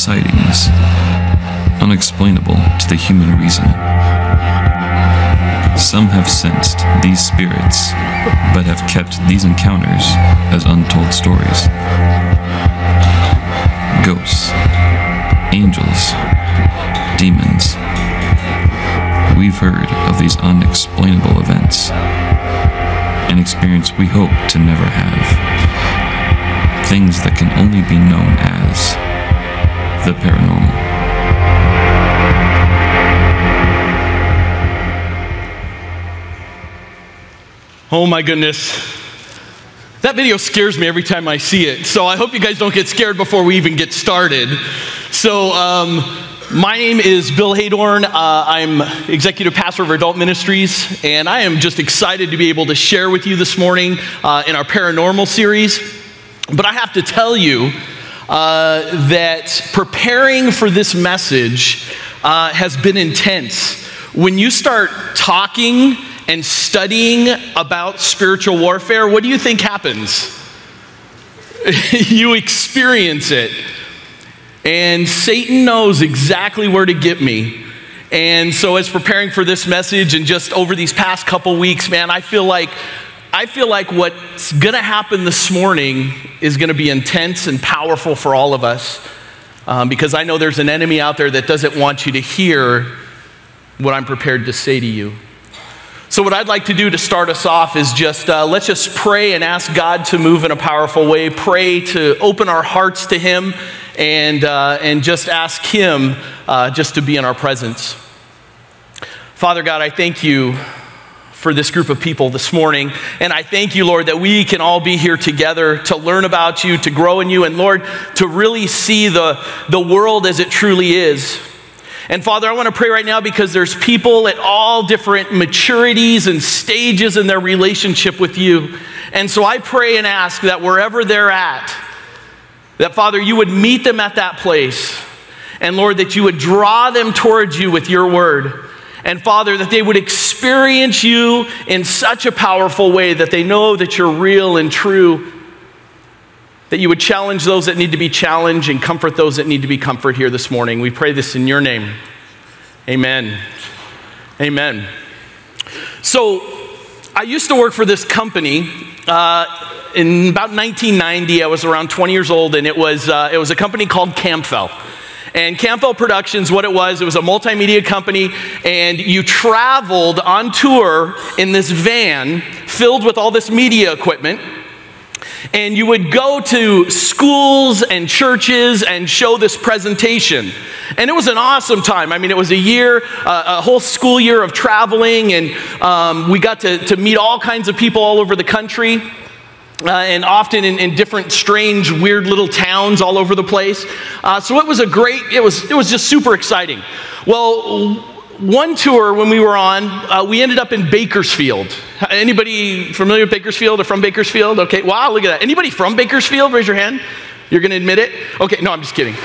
sightings, unexplainable to the human reason. Some have sensed these spirits, but have kept these encounters as untold stories. Ghosts, angels, demons. We've heard of these unexplainable events, an experience we hope to never have. Things that can only be known as the paranormal. Oh my goodness. That video scares me every time I see it. So I hope you guys don't get scared before we even get started. So, um, my name is Bill Haydorn. Uh, I'm executive pastor of Adult Ministries, and I am just excited to be able to share with you this morning uh, in our paranormal series. But I have to tell you uh, that preparing for this message uh, has been intense. When you start talking and studying about spiritual warfare, what do you think happens? you experience it. And Satan knows exactly where to get me. And so, as preparing for this message and just over these past couple weeks, man, I feel like I feel like what's going to happen this morning is going to be intense and powerful for all of us um, because I know there's an enemy out there that doesn't want you to hear what I'm prepared to say to you. So, what I'd like to do to start us off is just uh, let's just pray and ask God to move in a powerful way. Pray to open our hearts to Him and, uh, and just ask Him uh, just to be in our presence. Father God, I thank you for this group of people this morning. And I thank you, Lord, that we can all be here together to learn about you, to grow in you, and Lord, to really see the, the world as it truly is. And Father, I want to pray right now because there's people at all different maturities and stages in their relationship with you. And so I pray and ask that wherever they're at, that Father, you would meet them at that place. And Lord, that you would draw them towards you with your word. And Father, that they would experience you in such a powerful way that they know that you're real and true that you would challenge those that need to be challenged and comfort those that need to be comforted here this morning. We pray this in your name. Amen. Amen. So, I used to work for this company. Uh, in about 1990, I was around 20 years old, and it was, uh, it was a company called Camfel. And Camfel Productions, what it was, it was a multimedia company, and you traveled on tour in this van filled with all this media equipment and you would go to schools and churches and show this presentation. And it was an awesome time. I mean, it was a year, uh, a whole school year of traveling, and um, we got to, to meet all kinds of people all over the country. Uh, and often in, in, different strange weird little towns all over the place uh, so it was a great it was it was just super exciting well one tour when we were on, uh, we ended up in Bakersfield. Anybody familiar with Bakersfield or from Bakersfield? Okay, wow, look at that. Anybody from Bakersfield? Raise your hand. You're going to admit it? Okay, no, I'm just kidding.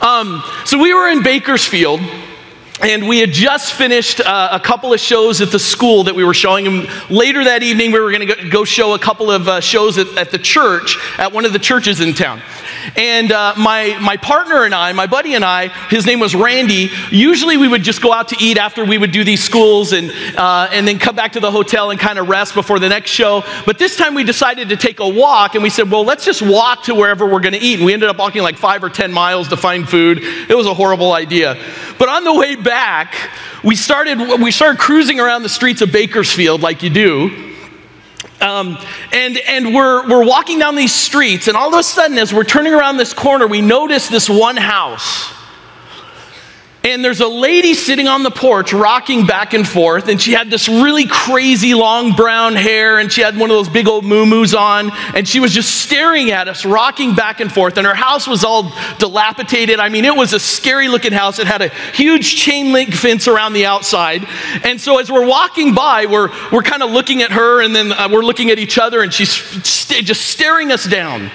Um, so we were in Bakersfield. And we had just finished uh, a couple of shows at the school that we were showing. And later that evening, we were going to go show a couple of uh, shows at, at, the church, at one of the churches in town. And uh, my, my partner and I, my buddy and I, his name was Randy, usually we would just go out to eat after we would do these schools and, uh, and then come back to the hotel and kind of rest before the next show. But this time we decided to take a walk and we said, well, let's just walk to wherever we're going to eat. And we ended up walking like five or 10 miles to find food. It was a horrible idea. But on the way back, we started, we started cruising around the streets of Bakersfield like you do. Um, and and we're, we're walking down these streets, and all of a sudden, as we're turning around this corner, we notice this one house. And there's a lady sitting on the porch rocking back and forth, and she had this really crazy long brown hair, and she had one of those big old moo on, and she was just staring at us, rocking back and forth. And her house was all dilapidated. I mean, it was a scary looking house. It had a huge chain link fence around the outside. And so as we're walking by, we're, we're kind of looking at her, and then uh, we're looking at each other, and she's st- just staring us down.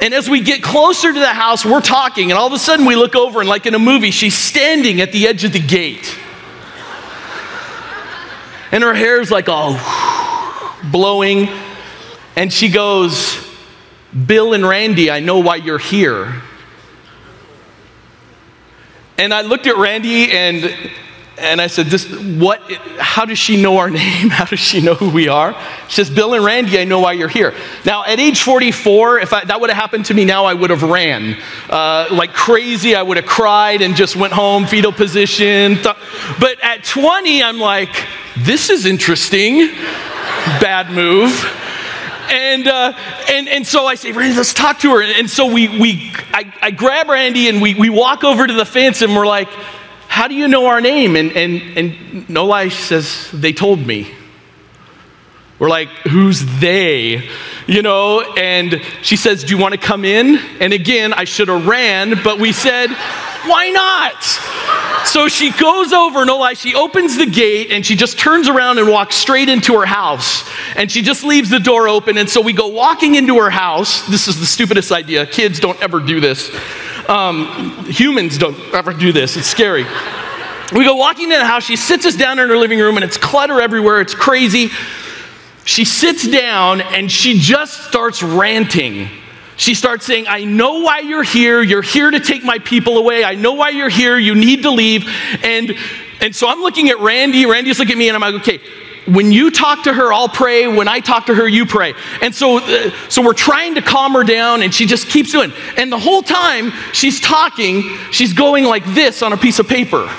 And as we get closer to the house, we're talking, and all of a sudden we look over, and like in a movie, she's standing at the edge of the gate. And her hair's like all blowing. And she goes, Bill and Randy, I know why you're here. And I looked at Randy and and I said, this, what, how does she know our name? How does she know who we are? She says, Bill and Randy, I know why you're here. Now, at age 44, if I, that would have happened to me now, I would have ran. Uh, like crazy, I would have cried and just went home, fetal position. Th- but at 20, I'm like, this is interesting. Bad move. And, uh, and, and so I say, Randy, let's talk to her. And so we, we I, I grab Randy and we, we walk over to the fence and we're like, how do you know our name? And, and, and no lie, she says, They told me. We're like, Who's they? You know, and she says, Do you want to come in? And again, I should have ran, but we said, Why not? So she goes over, no lie, she opens the gate and she just turns around and walks straight into her house. And she just leaves the door open. And so we go walking into her house. This is the stupidest idea. Kids don't ever do this. Um, humans don't ever do this, it's scary. We go walking into the house, she sits us down in her living room, and it's clutter everywhere, it's crazy. She sits down and she just starts ranting. She starts saying, I know why you're here. You're here to take my people away. I know why you're here. You need to leave. And, and so I'm looking at Randy. Randy's looking at me, and I'm like, okay, when you talk to her, I'll pray. When I talk to her, you pray. And so, uh, so we're trying to calm her down, and she just keeps doing. And the whole time she's talking, she's going like this on a piece of paper.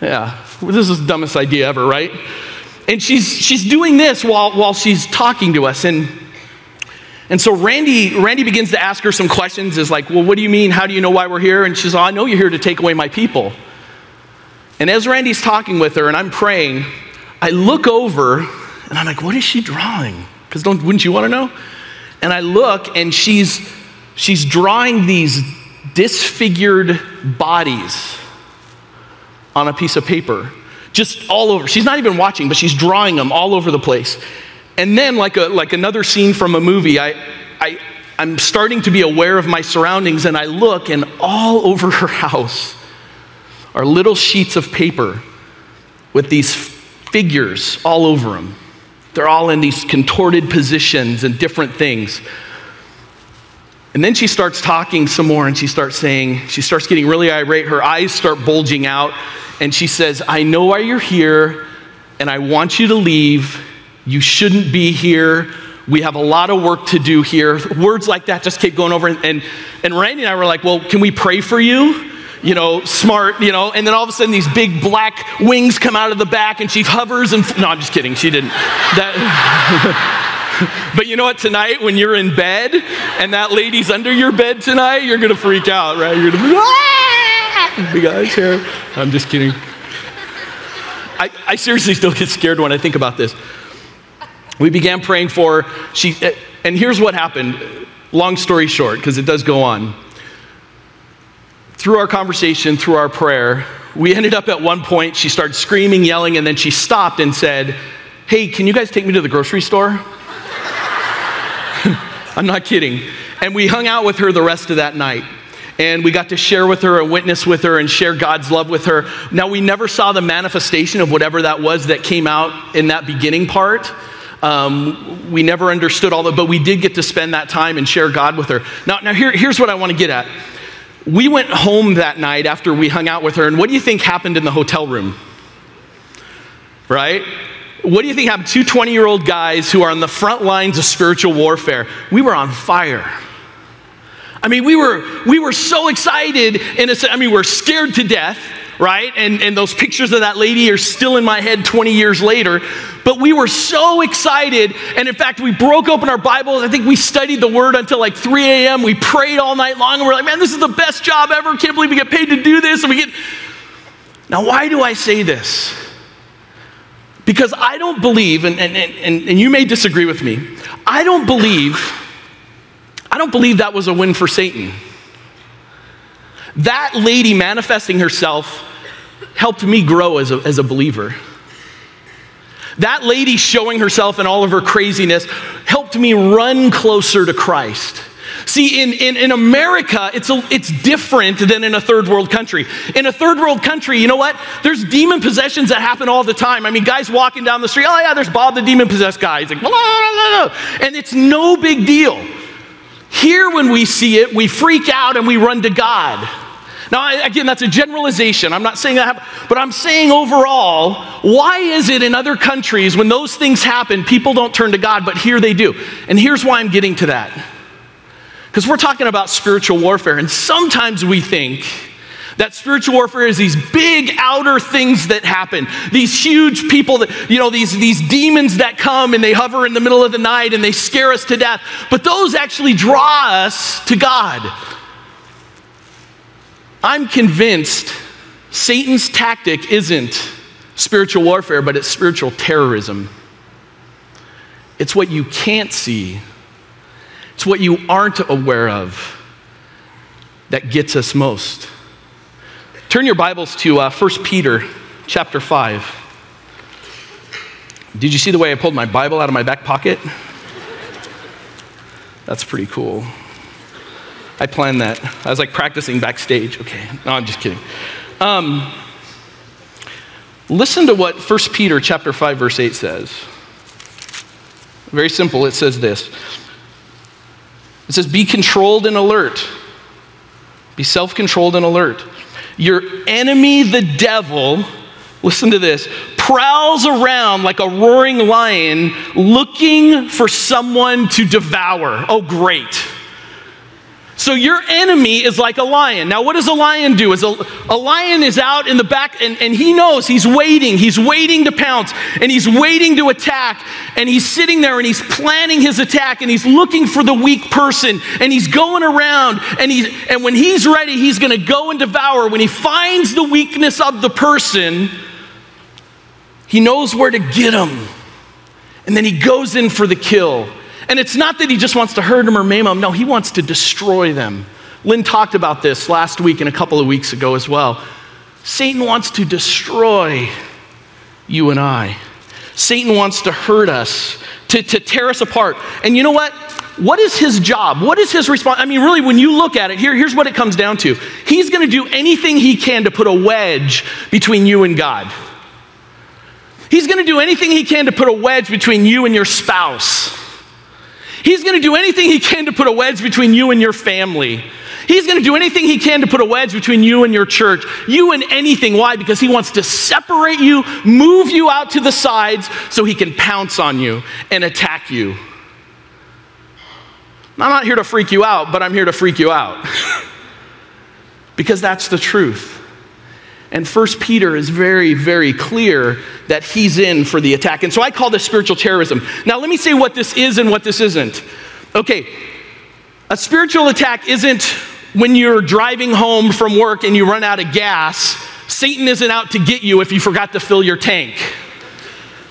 Yeah, this is the dumbest idea ever, right? And she's she's doing this while while she's talking to us, and and so Randy Randy begins to ask her some questions. Is like, well, what do you mean? How do you know why we're here? And she's, oh, I know you're here to take away my people. And as Randy's talking with her, and I'm praying. I look over and I'm like, what is she drawing? Because don't wouldn't you want to know? And I look and she's she's drawing these disfigured bodies on a piece of paper. Just all over. She's not even watching, but she's drawing them all over the place. And then, like, a, like another scene from a movie, I, I, I'm starting to be aware of my surroundings, and I look, and all over her house are little sheets of paper with these figures all over them. They're all in these contorted positions and different things. And then she starts talking some more and she starts saying, she starts getting really irate. Her eyes start bulging out. And she says, I know why you're here and I want you to leave. You shouldn't be here. We have a lot of work to do here. Words like that just keep going over. And, and, and Randy and I were like, Well, can we pray for you? You know, smart, you know, and then all of a sudden these big black wings come out of the back and she hovers and, no, I'm just kidding, she didn't. That, but you know what, tonight when you're in bed and that lady's under your bed tonight, you're gonna freak out, right? You're gonna be, ah! here. I'm just kidding. I, I seriously still get scared when I think about this. We began praying for, she, and here's what happened. Long story short, because it does go on through our conversation, through our prayer, we ended up at one point, she started screaming, yelling, and then she stopped and said, Hey, can you guys take me to the grocery store? I'm not kidding. And we hung out with her the rest of that night. And we got to share with her and witness with her and share God's love with her. Now, we never saw the manifestation of whatever that was that came out in that beginning part. Um, we never understood all that, but we did get to spend that time and share God with her. Now, now here, here's what I want to get at we went home that night after we hung out with her, and what do you think happened in the hotel room? Right? What do you think happened? Two 20 year old guys who are on the front lines of spiritual warfare. We were on fire. I mean, we were, we were so excited, and I mean, we're scared to death right? And, and those pictures of that lady are still in my head 20 years later. But we were so excited. And in fact, we broke open our Bibles. I think we studied the word until like 3 a.m. We prayed all night long. And we're like, man, this is the best job ever. Can't believe we get paid to do this. And we get. Now, why do I say this? Because I don't believe, and, and, and, and you may disagree with me, I don't believe, I don't believe that was a win for Satan. That lady manifesting herself helped me grow as a, as a believer. That lady showing herself in all of her craziness helped me run closer to Christ. See, in, in, in America, it's, a, it's different than in a third world country. In a third world country, you know what? There's demon possessions that happen all the time. I mean, guys walking down the street, oh yeah, there's Bob the demon possessed guy. He's like, blah, blah, blah, and it's no big deal. Here, when we see it, we freak out and we run to God. Now, again, that's a generalization. I'm not saying that, but I'm saying overall, why is it in other countries when those things happen, people don't turn to God, but here they do? And here's why I'm getting to that. Because we're talking about spiritual warfare, and sometimes we think that spiritual warfare is these big outer things that happen, these huge people that, you know, these, these demons that come and they hover in the middle of the night and they scare us to death. But those actually draw us to God. I'm convinced Satan's tactic isn't spiritual warfare, but it's spiritual terrorism. It's what you can't see, it's what you aren't aware of that gets us most. Turn your Bibles to uh, 1 Peter chapter 5. Did you see the way I pulled my Bible out of my back pocket? That's pretty cool. I planned that. I was like practicing backstage. Okay, no, I'm just kidding. Um, listen to what 1 Peter chapter 5 verse 8 says. Very simple. It says this. It says be controlled and alert. Be self-controlled and alert. Your enemy the devil, listen to this, prowls around like a roaring lion looking for someone to devour. Oh great. So your enemy is like a lion. Now, what does a lion do? Is a, a lion is out in the back and, and he knows he's waiting. He's waiting to pounce and he's waiting to attack. And he's sitting there and he's planning his attack and he's looking for the weak person and he's going around and he's and when he's ready, he's gonna go and devour. When he finds the weakness of the person, he knows where to get him. And then he goes in for the kill. And it's not that he just wants to hurt them or maim them, no, he wants to destroy them. Lynn talked about this last week and a couple of weeks ago as well. Satan wants to destroy you and I. Satan wants to hurt us, to, to tear us apart. And you know what? What is his job? What is his response? I mean, really, when you look at it, here, here's what it comes down to. He's going to do anything he can to put a wedge between you and God. He's going to do anything he can to put a wedge between you and your spouse. He's going to do anything he can to put a wedge between you and your family. He's going to do anything he can to put a wedge between you and your church, you and anything. Why? Because he wants to separate you, move you out to the sides so he can pounce on you and attack you. I'm not here to freak you out, but I'm here to freak you out. because that's the truth. And First Peter is very, very clear that he's in for the attack. And so I call this spiritual terrorism. Now, let me say what this is and what this isn't. Okay, a spiritual attack isn't when you're driving home from work and you run out of gas. Satan isn't out to get you if you forgot to fill your tank.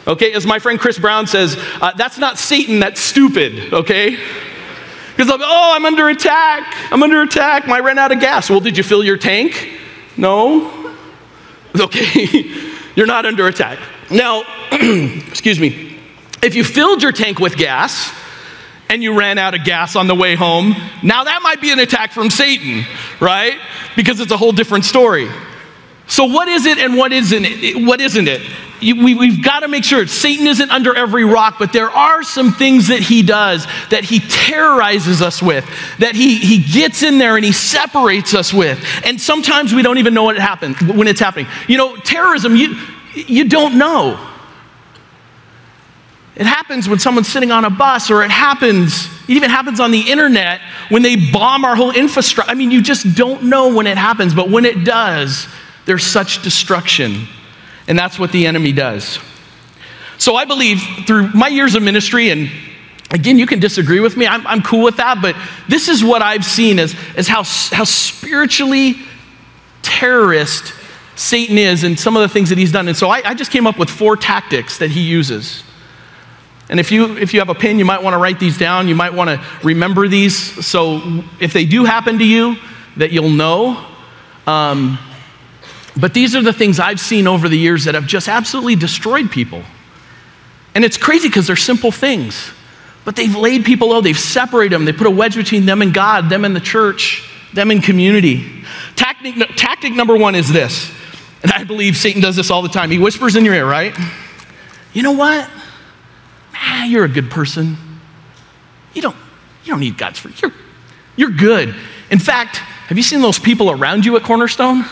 Okay, as my friend Chris Brown says, uh, that's not Satan, that's stupid, okay? Because, like, oh, I'm under attack. I'm under attack. I ran out of gas. Well, did you fill your tank? No. Okay, you're not under attack. Now, excuse me, if you filled your tank with gas and you ran out of gas on the way home, now that might be an attack from Satan, right? Because it's a whole different story. So, what is it and what isn't it? What isn't it? We, we've got to make sure Satan isn't under every rock, but there are some things that he does that he terrorizes us with, that he, he gets in there and he separates us with. And sometimes we don't even know what it happened, when it's happening. You know, terrorism, you, you don't know. It happens when someone's sitting on a bus, or it happens, it even happens on the internet when they bomb our whole infrastructure. I mean, you just don't know when it happens, but when it does, there's such destruction. And that's what the enemy does. So I believe through my years of ministry, and again, you can disagree with me, I'm, I'm cool with that, but this is what I've seen as, as how, how spiritually terrorist Satan is and some of the things that he's done. And so I, I just came up with four tactics that he uses. And if you, if you have a pen, you might want to write these down. You might want to remember these. So if they do happen to you, that you'll know. Um, but these are the things I've seen over the years that have just absolutely destroyed people. And it's crazy because they're simple things, but they've laid people low, they've separated them, they put a wedge between them and God, them and the church, them and community. Tactic, tactic number one is this, and I believe Satan does this all the time. He whispers in your ear, right? You know what? Ah, you're a good person. You don't, you don't need God's free. You're, you're good. In fact, Have you seen those people around you at Cornerstone?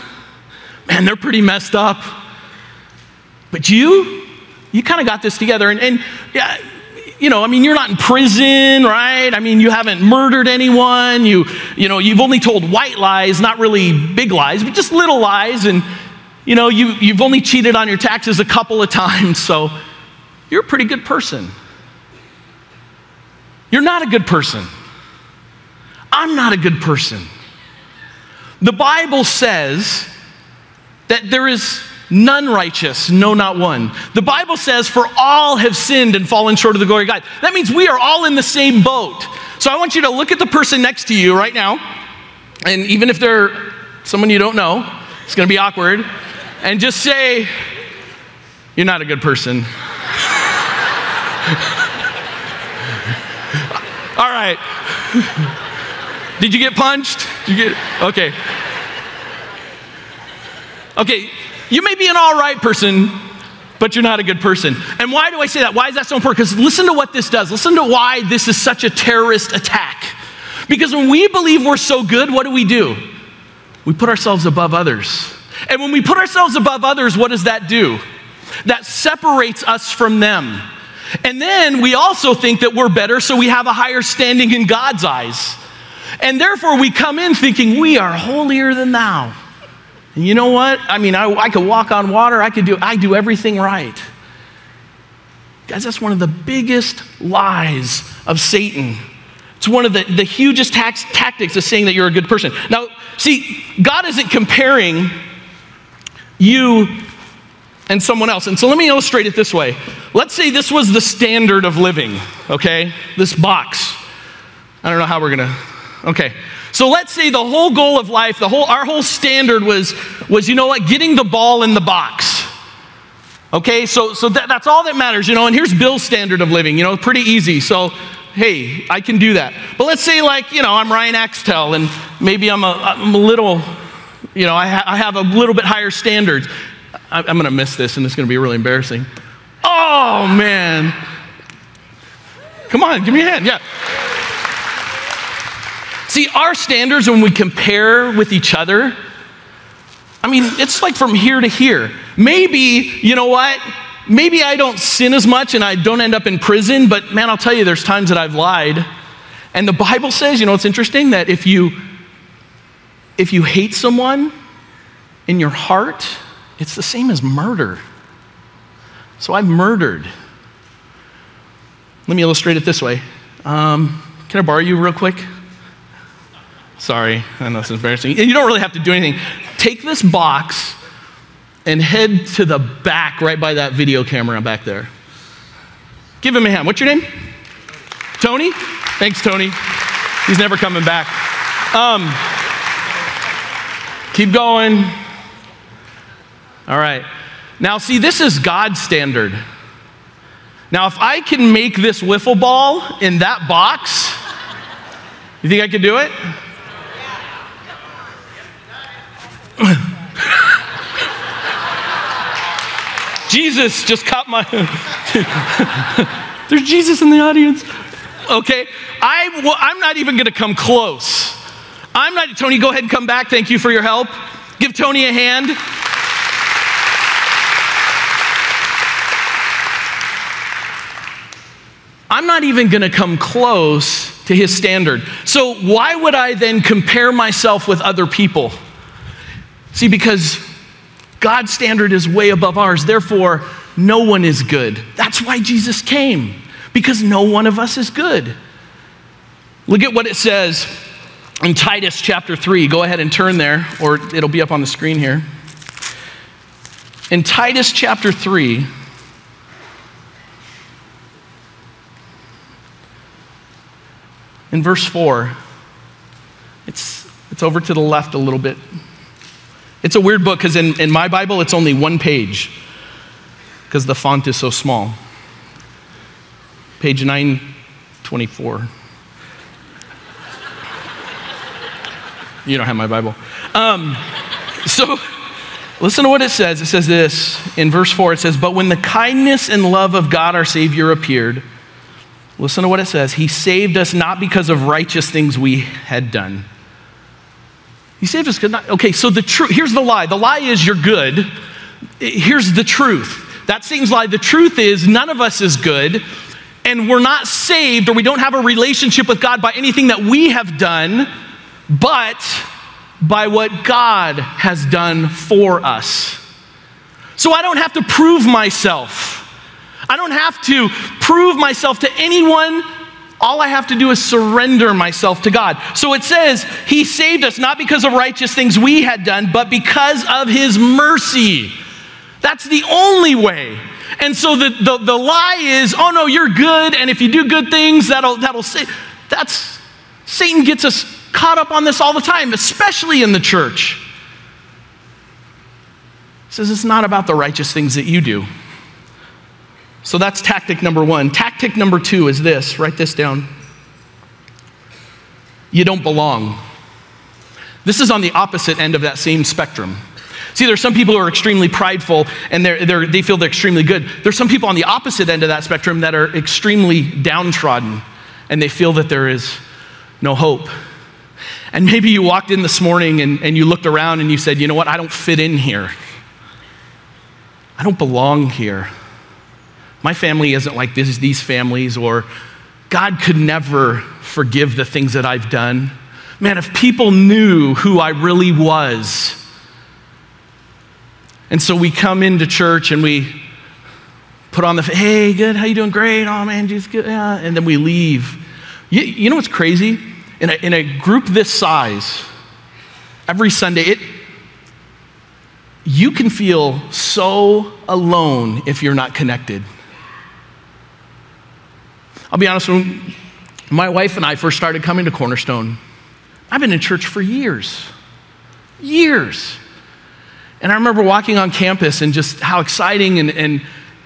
Man, they're pretty messed up. But you, you kind of got this together. And, and yeah, you know, I mean, you're not in prison, right? I mean, you haven't murdered anyone. You, you know, you've only told white lies, not really big lies, but just little lies. And, you know, you, you've only cheated on your taxes a couple of times. So you're a pretty good person. You're not a good person. I'm not a good person. The Bible says that there is none righteous, no, not one. The Bible says, For all have sinned and fallen short of the glory of God. That means we are all in the same boat. So I want you to look at the person next to you right now, and even if they're someone you don't know, it's gonna be awkward, and just say, You're not a good person. all right. Did you get punched? Did you get okay. Okay, you may be an all right person, but you're not a good person. And why do I say that? Why is that so important? Because listen to what this does. Listen to why this is such a terrorist attack. Because when we believe we're so good, what do we do? We put ourselves above others. And when we put ourselves above others, what does that do? That separates us from them. And then we also think that we're better, so we have a higher standing in God's eyes. And therefore, we come in thinking we are holier than thou. And you know what? I mean, I, I could walk on water, I could do, I do everything right. Guys, that's one of the biggest lies of Satan. It's one of the, the hugest tax, tactics of saying that you're a good person. Now, see, God isn't comparing you and someone else. And so let me illustrate it this way. Let's say this was the standard of living, okay? This box. I don't know how we're gonna, okay. So let's say the whole goal of life, the whole, our whole standard was, was, you know what, getting the ball in the box. Okay, so, so that, that's all that matters, you know, and here's Bill's standard of living, you know, pretty easy. So, hey, I can do that. But let's say, like, you know, I'm Ryan Axtell, and maybe I'm a, I'm a little, you know, I, ha- I have a little bit higher standards. I, I'm going to miss this, and it's going to be really embarrassing. Oh, man. Come on, give me a hand. Yeah. See, our standards when we compare with each other, I mean, it's like from here to here. Maybe, you know what? Maybe I don't sin as much and I don't end up in prison, but man, I'll tell you, there's times that I've lied. And the Bible says, you know, it's interesting that if you if you hate someone in your heart, it's the same as murder. So I've murdered. Let me illustrate it this way. Um, can I borrow you real quick? Sorry, I know it's embarrassing. You don't really have to do anything. Take this box and head to the back right by that video camera back there. Give him a hand. What's your name? Tony? Thanks, Tony. He's never coming back. Um, keep going. All right. Now, see, this is God's standard. Now, if I can make this wiffle ball in that box, you think I could do it? Jesus just caught my. There's Jesus in the audience. Okay, I, well, I'm not even going to come close. I'm not. Tony, go ahead and come back. Thank you for your help. Give Tony a hand. I'm not even going to come close to his standard. So, why would I then compare myself with other people? See, because God's standard is way above ours. Therefore, no one is good. That's why Jesus came, because no one of us is good. Look at what it says in Titus chapter 3. Go ahead and turn there, or it'll be up on the screen here. In Titus chapter 3, in verse 4, it's, it's over to the left a little bit. It's a weird book because in, in my Bible, it's only one page because the font is so small. Page 924. You don't have my Bible. Um, so listen to what it says. It says this in verse 4 it says, But when the kindness and love of God our Savior appeared, listen to what it says. He saved us not because of righteous things we had done He saved us because not. Okay, so the truth, here's the lie. The lie is you're good. Here's the truth. That seems lie. The truth is none of us is good, and we're not saved or we don't have a relationship with God by anything that we have done, but by what God has done for us. So I don't have to prove myself. I don't have to prove myself to anyone all I have to do is surrender myself to God. So it says, He saved us not because of righteous things we had done, but because of His mercy. That's the only way. And so the, the, the lie is, oh no, you're good, and if you do good things, that'll, that'll say, that's, Satan gets us caught up on this all the time, especially in the church. He says it's not about the righteous things that you do. So that's tactic number one. Tactic number two is this write this down. You don't belong. This is on the opposite end of that same spectrum. See, there's some people who are extremely prideful and they're, they're, they feel they're extremely good. There's some people on the opposite end of that spectrum that are extremely downtrodden and they feel that there is no hope. And maybe you walked in this morning and, and you looked around and you said, you know what, I don't fit in here. I don't belong here. My family isn't like this, these families, or God could never forgive the things that I've done. Man, if people knew who I really was. And so we come into church and we put on the, hey, good, how you doing? Great. Oh, man, just good. Yeah. And then we leave. You, you know what's crazy? In a, in a group this size, every Sunday, it, you can feel so alone if you're not connected. I'll be honest, when my wife and I first started coming to Cornerstone, I've been in church for years, years. And I remember walking on campus and just how exciting and, and,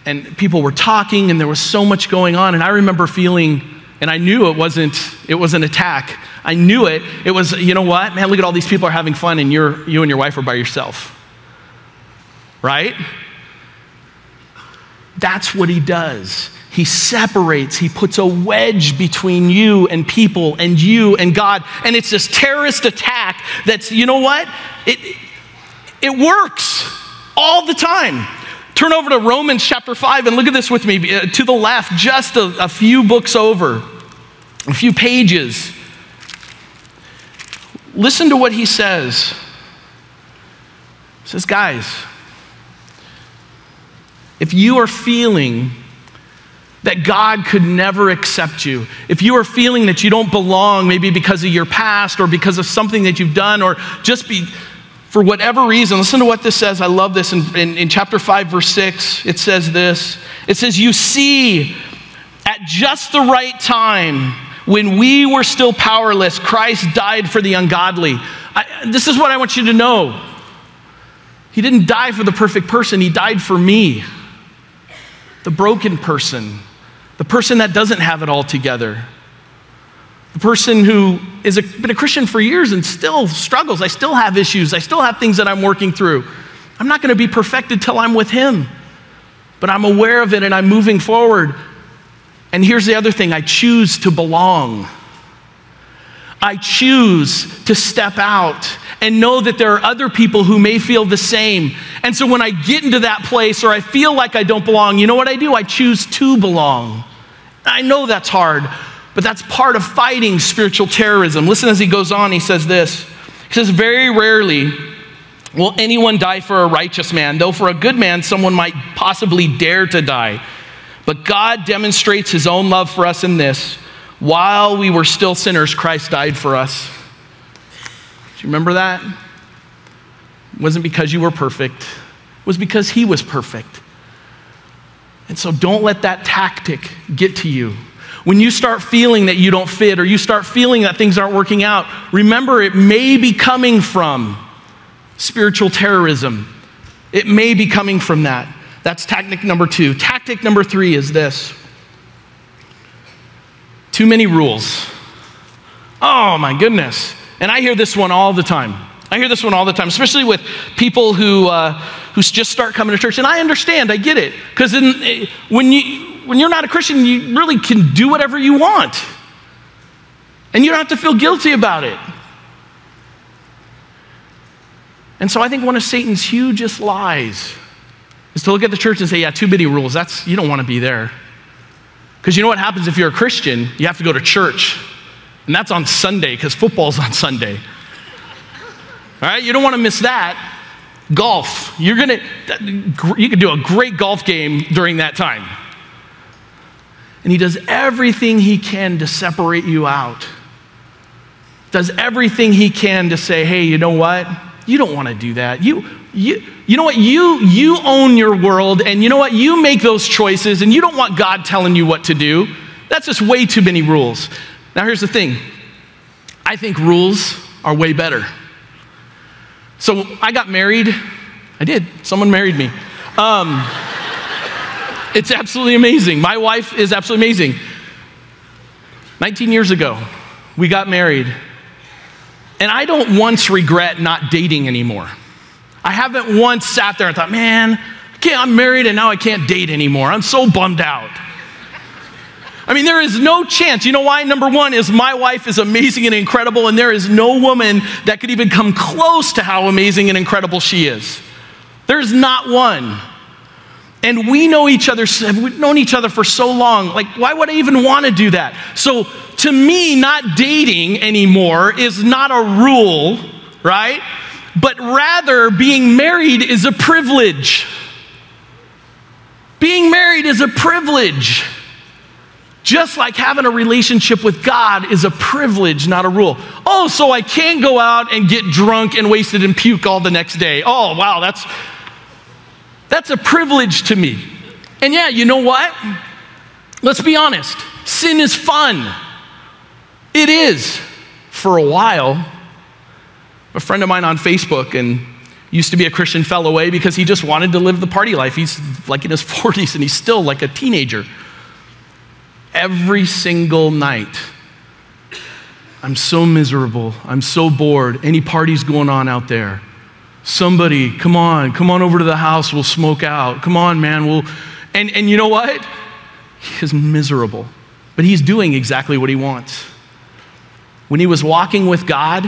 and people were talking and there was so much going on. And I remember feeling, and I knew it wasn't, it was an attack. I knew it. It was, you know what? Man, look at all these people are having fun and you're, you and your wife are by yourself. Right? That's what he does. He separates, he puts a wedge between you and people and you and God. And it's this terrorist attack that's, you know what? It, it works all the time. Turn over to Romans chapter 5 and look at this with me. Uh, to the left, just a, a few books over, a few pages. Listen to what he says. He says, guys, if you are feeling that God could never accept you, if you are feeling that you don't belong, maybe because of your past or because of something that you've done, or just be for whatever reason, listen to what this says. I love this. In, in, in chapter 5, verse 6, it says this It says, You see, at just the right time, when we were still powerless, Christ died for the ungodly. I, this is what I want you to know. He didn't die for the perfect person, He died for me, the broken person the person that doesn't have it all together, the person who has been a Christian for years and still struggles. I still have issues, I still have things that I'm working through. I'm not going to be perfected till I'm with Him, but I'm aware of it and I'm moving forward. And here's the other thing I choose to belong. I choose to step out and know that there are other people who may feel the same. And so when I get into that place or I feel like I don't belong, you know what I do? I choose to belong. I know that's hard, but that's part of fighting spiritual terrorism. Listen as he goes on, he says this. He says, Very rarely will anyone die for a righteous man, though for a good man, someone might possibly dare to die. But God demonstrates his own love for us in this while we were still sinners, Christ died for us. Do you remember that? It wasn't because you were perfect, it was because He was perfect. And so don't let that tactic get to you. When you start feeling that you don't fit or you start feeling that things aren't working out, remember it may be coming from spiritual terrorism. It may be coming from that. That's tactic number two. Tactic number three is this too many rules. Oh my goodness. And I hear this one all the time. I hear this one all the time, especially with people who, uh, who just start coming to church. And I understand, I get it. Because eh, when, you, when you're not a Christian, you really can do whatever you want. And you don't have to feel guilty about it. And so I think one of Satan's hugest lies is to look at the church and say, yeah, too many rules. That's, you don't want to be there. Because you know what happens if you're a Christian? You have to go to church. And that's on Sunday because football's on Sunday. All right, you don't want to miss that. Golf, you're gonna, you can do a great golf game during that time. And he does everything he can to separate you out. Does everything he can to say, hey, you know what? You don't want to do that. You, you, you know what? You, you own your world, and you know what? You make those choices, and you don't want God telling you what to do. That's just way too many rules. Now, here's the thing I think rules are way better. So I got married. I did. Someone married me. Um, it's absolutely amazing. My wife is absolutely amazing. 19 years ago, we got married. And I don't once regret not dating anymore. I haven't once sat there and thought, man, I'm married and now I can't date anymore. I'm so bummed out. I mean, there is no chance. You know why? Number one is my wife is amazing and incredible, and there is no woman that could even come close to how amazing and incredible she is. There's not one. And we know each other, we've known each other for so long. Like, why would I even want to do that? So, to me, not dating anymore is not a rule, right? But rather, being married is a privilege. Being married is a privilege. Just like having a relationship with God is a privilege, not a rule. Oh, so I can't go out and get drunk and wasted and puke all the next day. Oh, wow, that's that's a privilege to me. And yeah, you know what? Let's be honest. Sin is fun. It is for a while. A friend of mine on Facebook and used to be a Christian fell away because he just wanted to live the party life. He's like in his 40s and he's still like a teenager every single night. I'm so miserable. I'm so bored. Any parties going on out there? Somebody, come on, come on over to the house. We'll smoke out. Come on, man. We'll. And, and you know what? He is miserable, but he's doing exactly what he wants. When he was walking with God,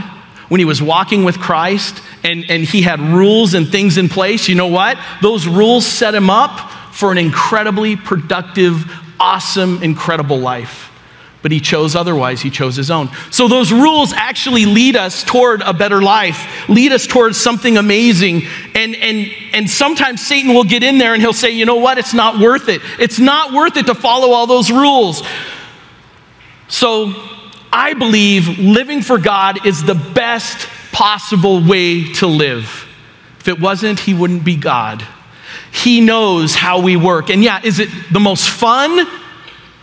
when he was walking with Christ, and, and he had rules and things in place, you know what? Those rules set him up for an incredibly productive awesome, incredible life. But he chose otherwise, he chose his own. So those rules actually lead us toward a better life, lead us towards something amazing. And, and, and sometimes Satan will get in there and he'll say, you know what, it's not worth it. It's not worth it to follow all those rules. So I believe living for God is the best possible way to live. If it wasn't, he wouldn't be God. He knows how we work. And yeah, is it the most fun?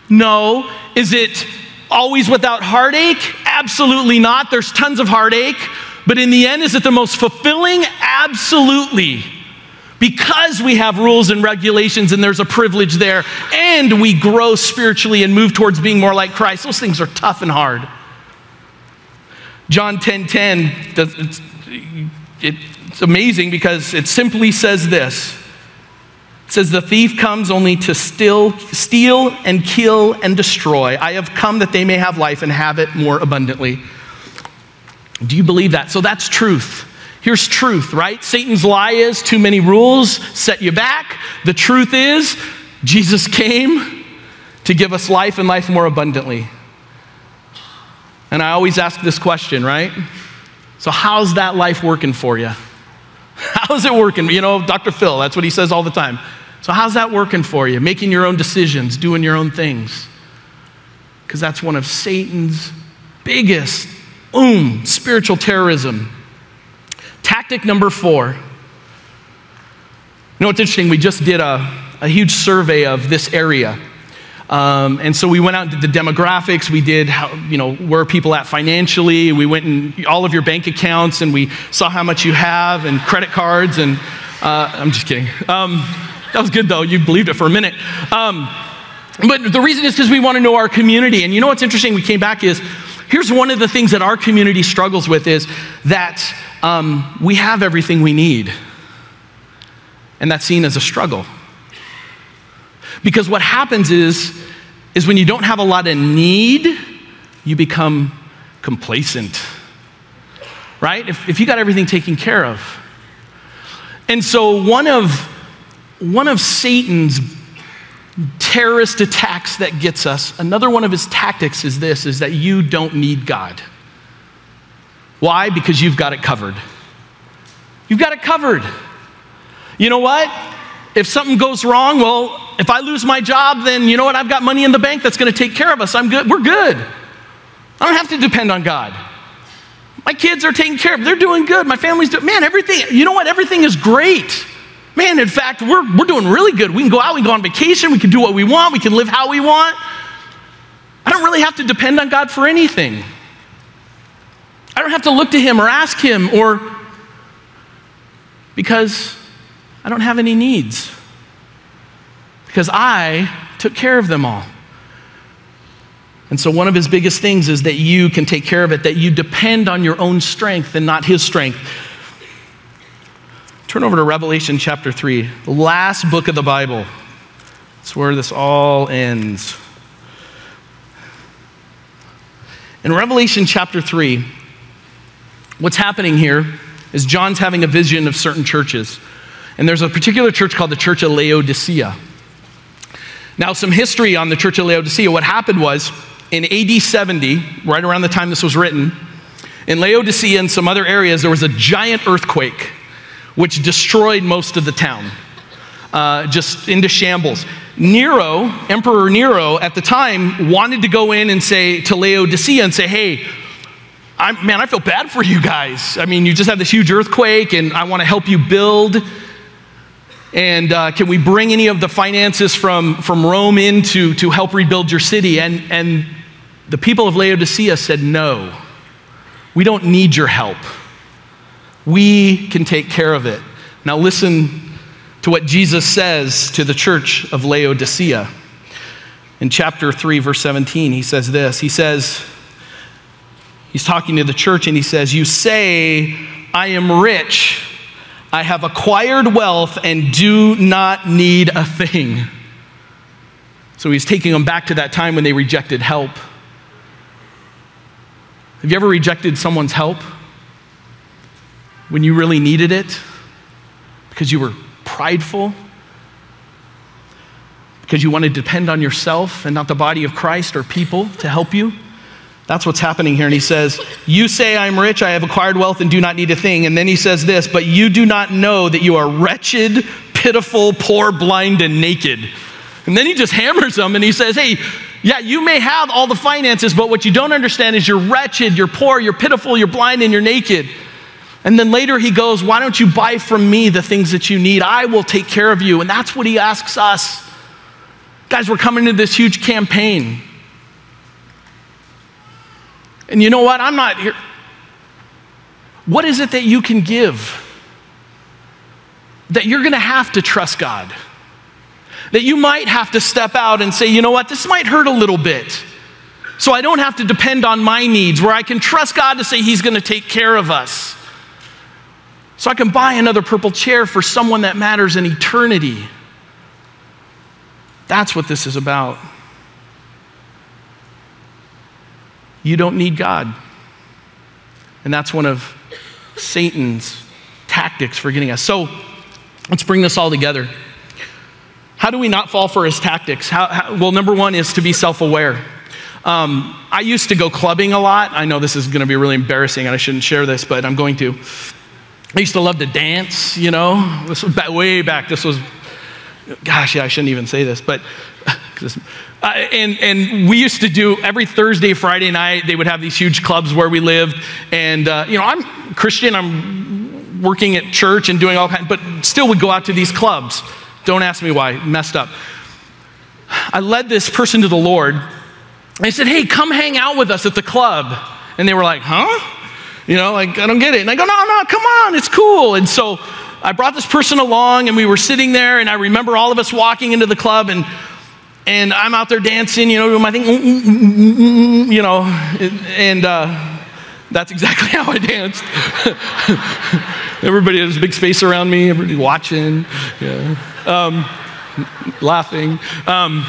No. Is it always without heartache? Absolutely not. There's tons of heartache. But in the end, is it the most fulfilling? Absolutely. Because we have rules and regulations and there's a privilege there, and we grow spiritually and move towards being more like Christ, those things are tough and hard. John 10 10, it's, it's amazing because it simply says this it says, The thief comes only to steal, steal and kill and destroy. I have come that they may have life and have it more abundantly. Do you believe that? So that's truth. Here's truth, right? Satan's lie is too many rules set you back. The truth is, Jesus came to give us life and life more abundantly. And I always ask this question, right? So, how's that life working for you? How's it working? You know, Dr. Phil, that's what he says all the time. So, how's that working for you? Making your own decisions, doing your own things. Because that's one of Satan's biggest, boom, spiritual terrorism. Tactic number four. You know what's interesting? We just did a, a huge survey of this area. Um, and so we went out and did the demographics. We did, how, you know, where people at financially? We went in all of your bank accounts and we saw how much you have and credit cards. And uh, I'm just kidding. Um, that was good though. You believed it for a minute. Um, but the reason is because we want to know our community. And you know what's interesting? We came back is here's one of the things that our community struggles with is that um, we have everything we need. And that's seen as a struggle. Because what happens is, is when you don't have a lot of need, you become complacent. Right? If, if you got everything taken care of, And so one of one of Satan's terrorist attacks that gets us, another one of his tactics is this is that you don't need God. Why? Because you've got it covered. You've got it covered. You know what? If something goes wrong, well, if I lose my job, then you know what? I've got money in the bank that's going to take care of us. I'm good. We're good. I don't have to depend on God. My kids are taken care of. They're doing good. My family's doing, man, everything, you know what? Everything is great. Man, in fact, we're, we're doing really good. We can go out, we can go on vacation, we can do what we want, we can live how we want. I don't really have to depend on God for anything. Don't have to look to Him or ask Him or because I don't have any needs. Because I took care of them all. And so, one of his biggest things is that you can take care of it, that you depend on your own strength and not his strength. Turn over to Revelation chapter 3, the last book of the Bible. It's where this all ends. In Revelation chapter 3, what's happening here is John's having a vision of certain churches. And there's a particular church called the Church of Laodicea. Now, some history on the Church of Laodicea. What happened was in AD 70, right around the time this was written, in Laodicea and some other areas, there was a giant earthquake which destroyed most of the town, uh, just into shambles. Nero, Emperor Nero, at the time, wanted to go in and say to Laodicea and say, hey, I'm, man, I feel bad for you guys. I mean, you just had this huge earthquake, and I want to help you build. And uh, can we bring any of the finances from, from Rome in to, to help rebuild your city? And, and the people of Laodicea said, No, we don't need your help. We can take care of it. Now, listen to what Jesus says to the church of Laodicea. In chapter 3, verse 17, he says this He says, He's talking to the church and he says, You say, I am rich, I have acquired wealth, and do not need a thing. So he's taking them back to that time when they rejected help. Have you ever rejected someone's help? when you really needed it because you were prideful, because you wanted to depend on yourself and not the body of Christ or people to help you. That's what's happening here. And he says, You say, I'm rich, I have acquired wealth, and do not need a thing. And then he says this, but you do not know that you are wretched, pitiful, poor, blind, and naked. And then he just hammers them and he says, Hey, yeah, you may have all the finances, but what you don't understand is you're wretched, you're poor, you're pitiful, you're blind, and you're naked. And then later he goes, Why don't you buy from me the things that you need? I will take care of you. And that's what he asks us. Guys, we're coming to this huge campaign. And you know what? I'm not here. What is it that you can give? That you're going to have to trust God. That you might have to step out and say, you know what? This might hurt a little bit. So I don't have to depend on my needs, where I can trust God to say He's going to take care of us. So I can buy another purple chair for someone that matters in eternity. That's what this is about. You don't need God. And that's one of Satan's tactics for getting us. So let's bring this all together. How do we not fall for his tactics? How, how, well, number one is to be self aware. Um, I used to go clubbing a lot. I know this is going to be really embarrassing and I shouldn't share this, but I'm going to. I used to love to dance, you know. This was way back. This was, gosh, yeah, I shouldn't even say this, but, uh, and, and we used to do every Thursday, Friday night, they would have these huge clubs where we lived. And, uh, you know, I'm Christian, I'm working at church and doing all kinds, but still would go out to these clubs. Don't ask me why, messed up. I led this person to the Lord. I said, hey, come hang out with us at the club. And they were like, huh? You know, like, I don't get it. And I go, no, no, come on, it's cool. And so I brought this person along and we were sitting there and I remember all of us walking into the club and and I'm out there dancing, you know, doing my thing, mm, mm, mm, you know, and uh, that's exactly how I danced. everybody has a big space around me, everybody watching, yeah. um, laughing. Um,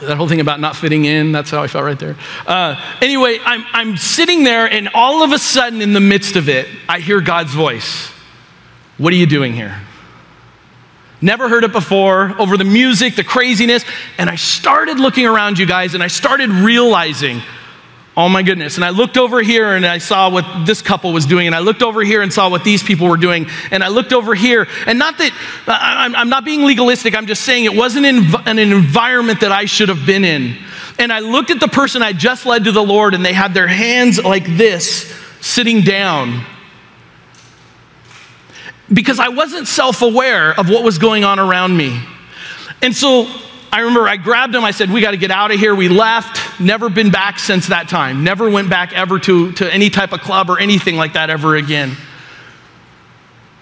that whole thing about not fitting in, that's how I felt right there. Uh, anyway, I'm, I'm sitting there, and all of a sudden, in the midst of it, I hear God's voice. What are you doing here? Never heard it before, over the music, the craziness. And I started looking around you guys and I started realizing, oh my goodness. And I looked over here and I saw what this couple was doing. And I looked over here and saw what these people were doing. And I looked over here. And not that I'm not being legalistic, I'm just saying it wasn't in an environment that I should have been in. And I looked at the person I just led to the Lord and they had their hands like this, sitting down because I wasn't self aware of what was going on around me. And so I remember I grabbed him, I said, We got to get out of here. We left, never been back since that time, never went back ever to, to any type of club or anything like that ever again.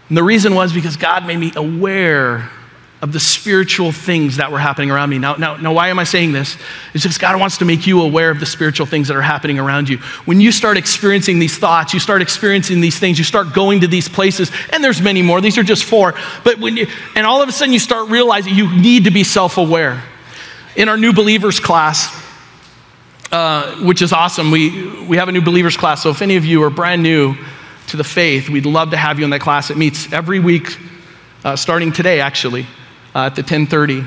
And the reason was because God made me aware of the spiritual things that were happening around me. Now, now, now, why am I saying this? It's just God wants to make you aware of the spiritual things that are happening around you. When you start experiencing these thoughts, you start experiencing these things, you start going to these places, and there's many more. These are just four. But when you, and all of a sudden you start realizing you need to be self aware. In our new believers class, uh, which is awesome, we, we have a new believers class. So if any of you are brand new to the faith, we'd love to have you in that class. It meets every week, uh, starting today, actually uh, at the 10:30,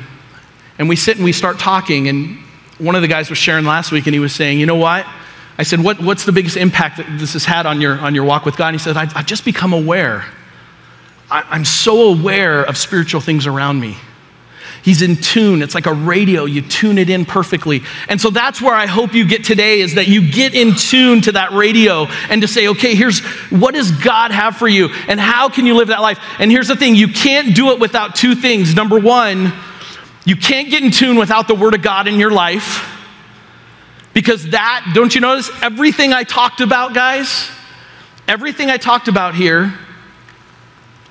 and we sit and we start talking. And one of the guys was sharing last week, and he was saying, "You know what?" I said, what, "What's the biggest impact that this has had on your on your walk with God?" And he said, "I've, I've just become aware. I, I'm so aware of spiritual things around me." He's in tune. It's like a radio. You tune it in perfectly. And so that's where I hope you get today is that you get in tune to that radio and to say, okay, here's what does God have for you and how can you live that life? And here's the thing you can't do it without two things. Number one, you can't get in tune without the Word of God in your life. Because that, don't you notice, everything I talked about, guys, everything I talked about here,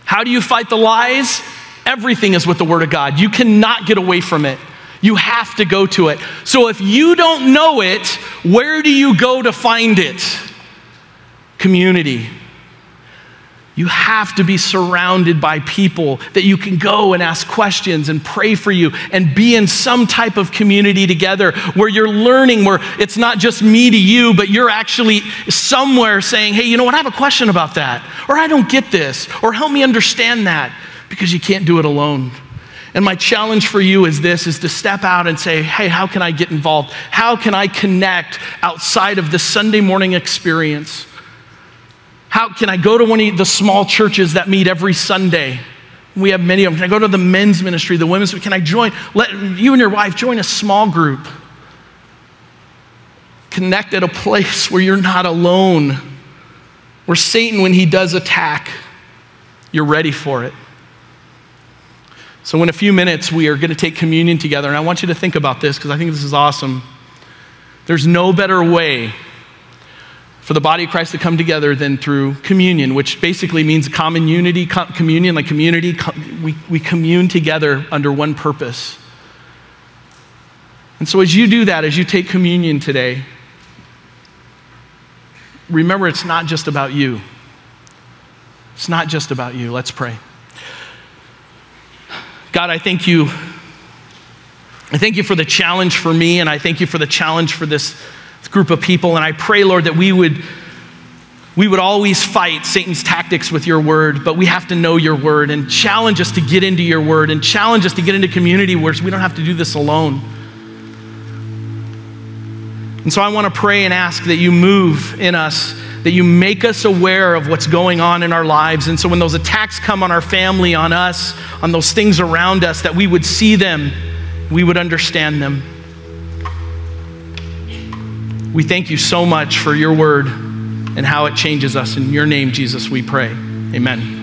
how do you fight the lies? Everything is with the Word of God. You cannot get away from it. You have to go to it. So if you don't know it, where do you go to find it? Community. You have to be surrounded by people that you can go and ask questions and pray for you and be in some type of community together where you're learning, where it's not just me to you, but you're actually somewhere saying, hey, you know what, I have a question about that, or I don't get this, or help me understand that because you can't do it alone. And my challenge for you is this is to step out and say, "Hey, how can I get involved? How can I connect outside of the Sunday morning experience? How can I go to one of the small churches that meet every Sunday? We have many of them. Can I go to the men's ministry, the women's? Can I join? Let you and your wife join a small group. Connect at a place where you're not alone. Where Satan, when he does attack, you're ready for it. So, in a few minutes, we are going to take communion together. And I want you to think about this because I think this is awesome. There's no better way for the body of Christ to come together than through communion, which basically means common unity, communion, like community. We, we commune together under one purpose. And so, as you do that, as you take communion today, remember it's not just about you. It's not just about you. Let's pray. God, I thank you. I thank you for the challenge for me, and I thank you for the challenge for this group of people. And I pray, Lord, that we would, we would always fight Satan's tactics with your word, but we have to know your word and challenge us to get into your word and challenge us to get into community where we don't have to do this alone. And so I want to pray and ask that you move in us that you make us aware of what's going on in our lives. And so when those attacks come on our family, on us, on those things around us, that we would see them, we would understand them. We thank you so much for your word and how it changes us. In your name, Jesus, we pray. Amen.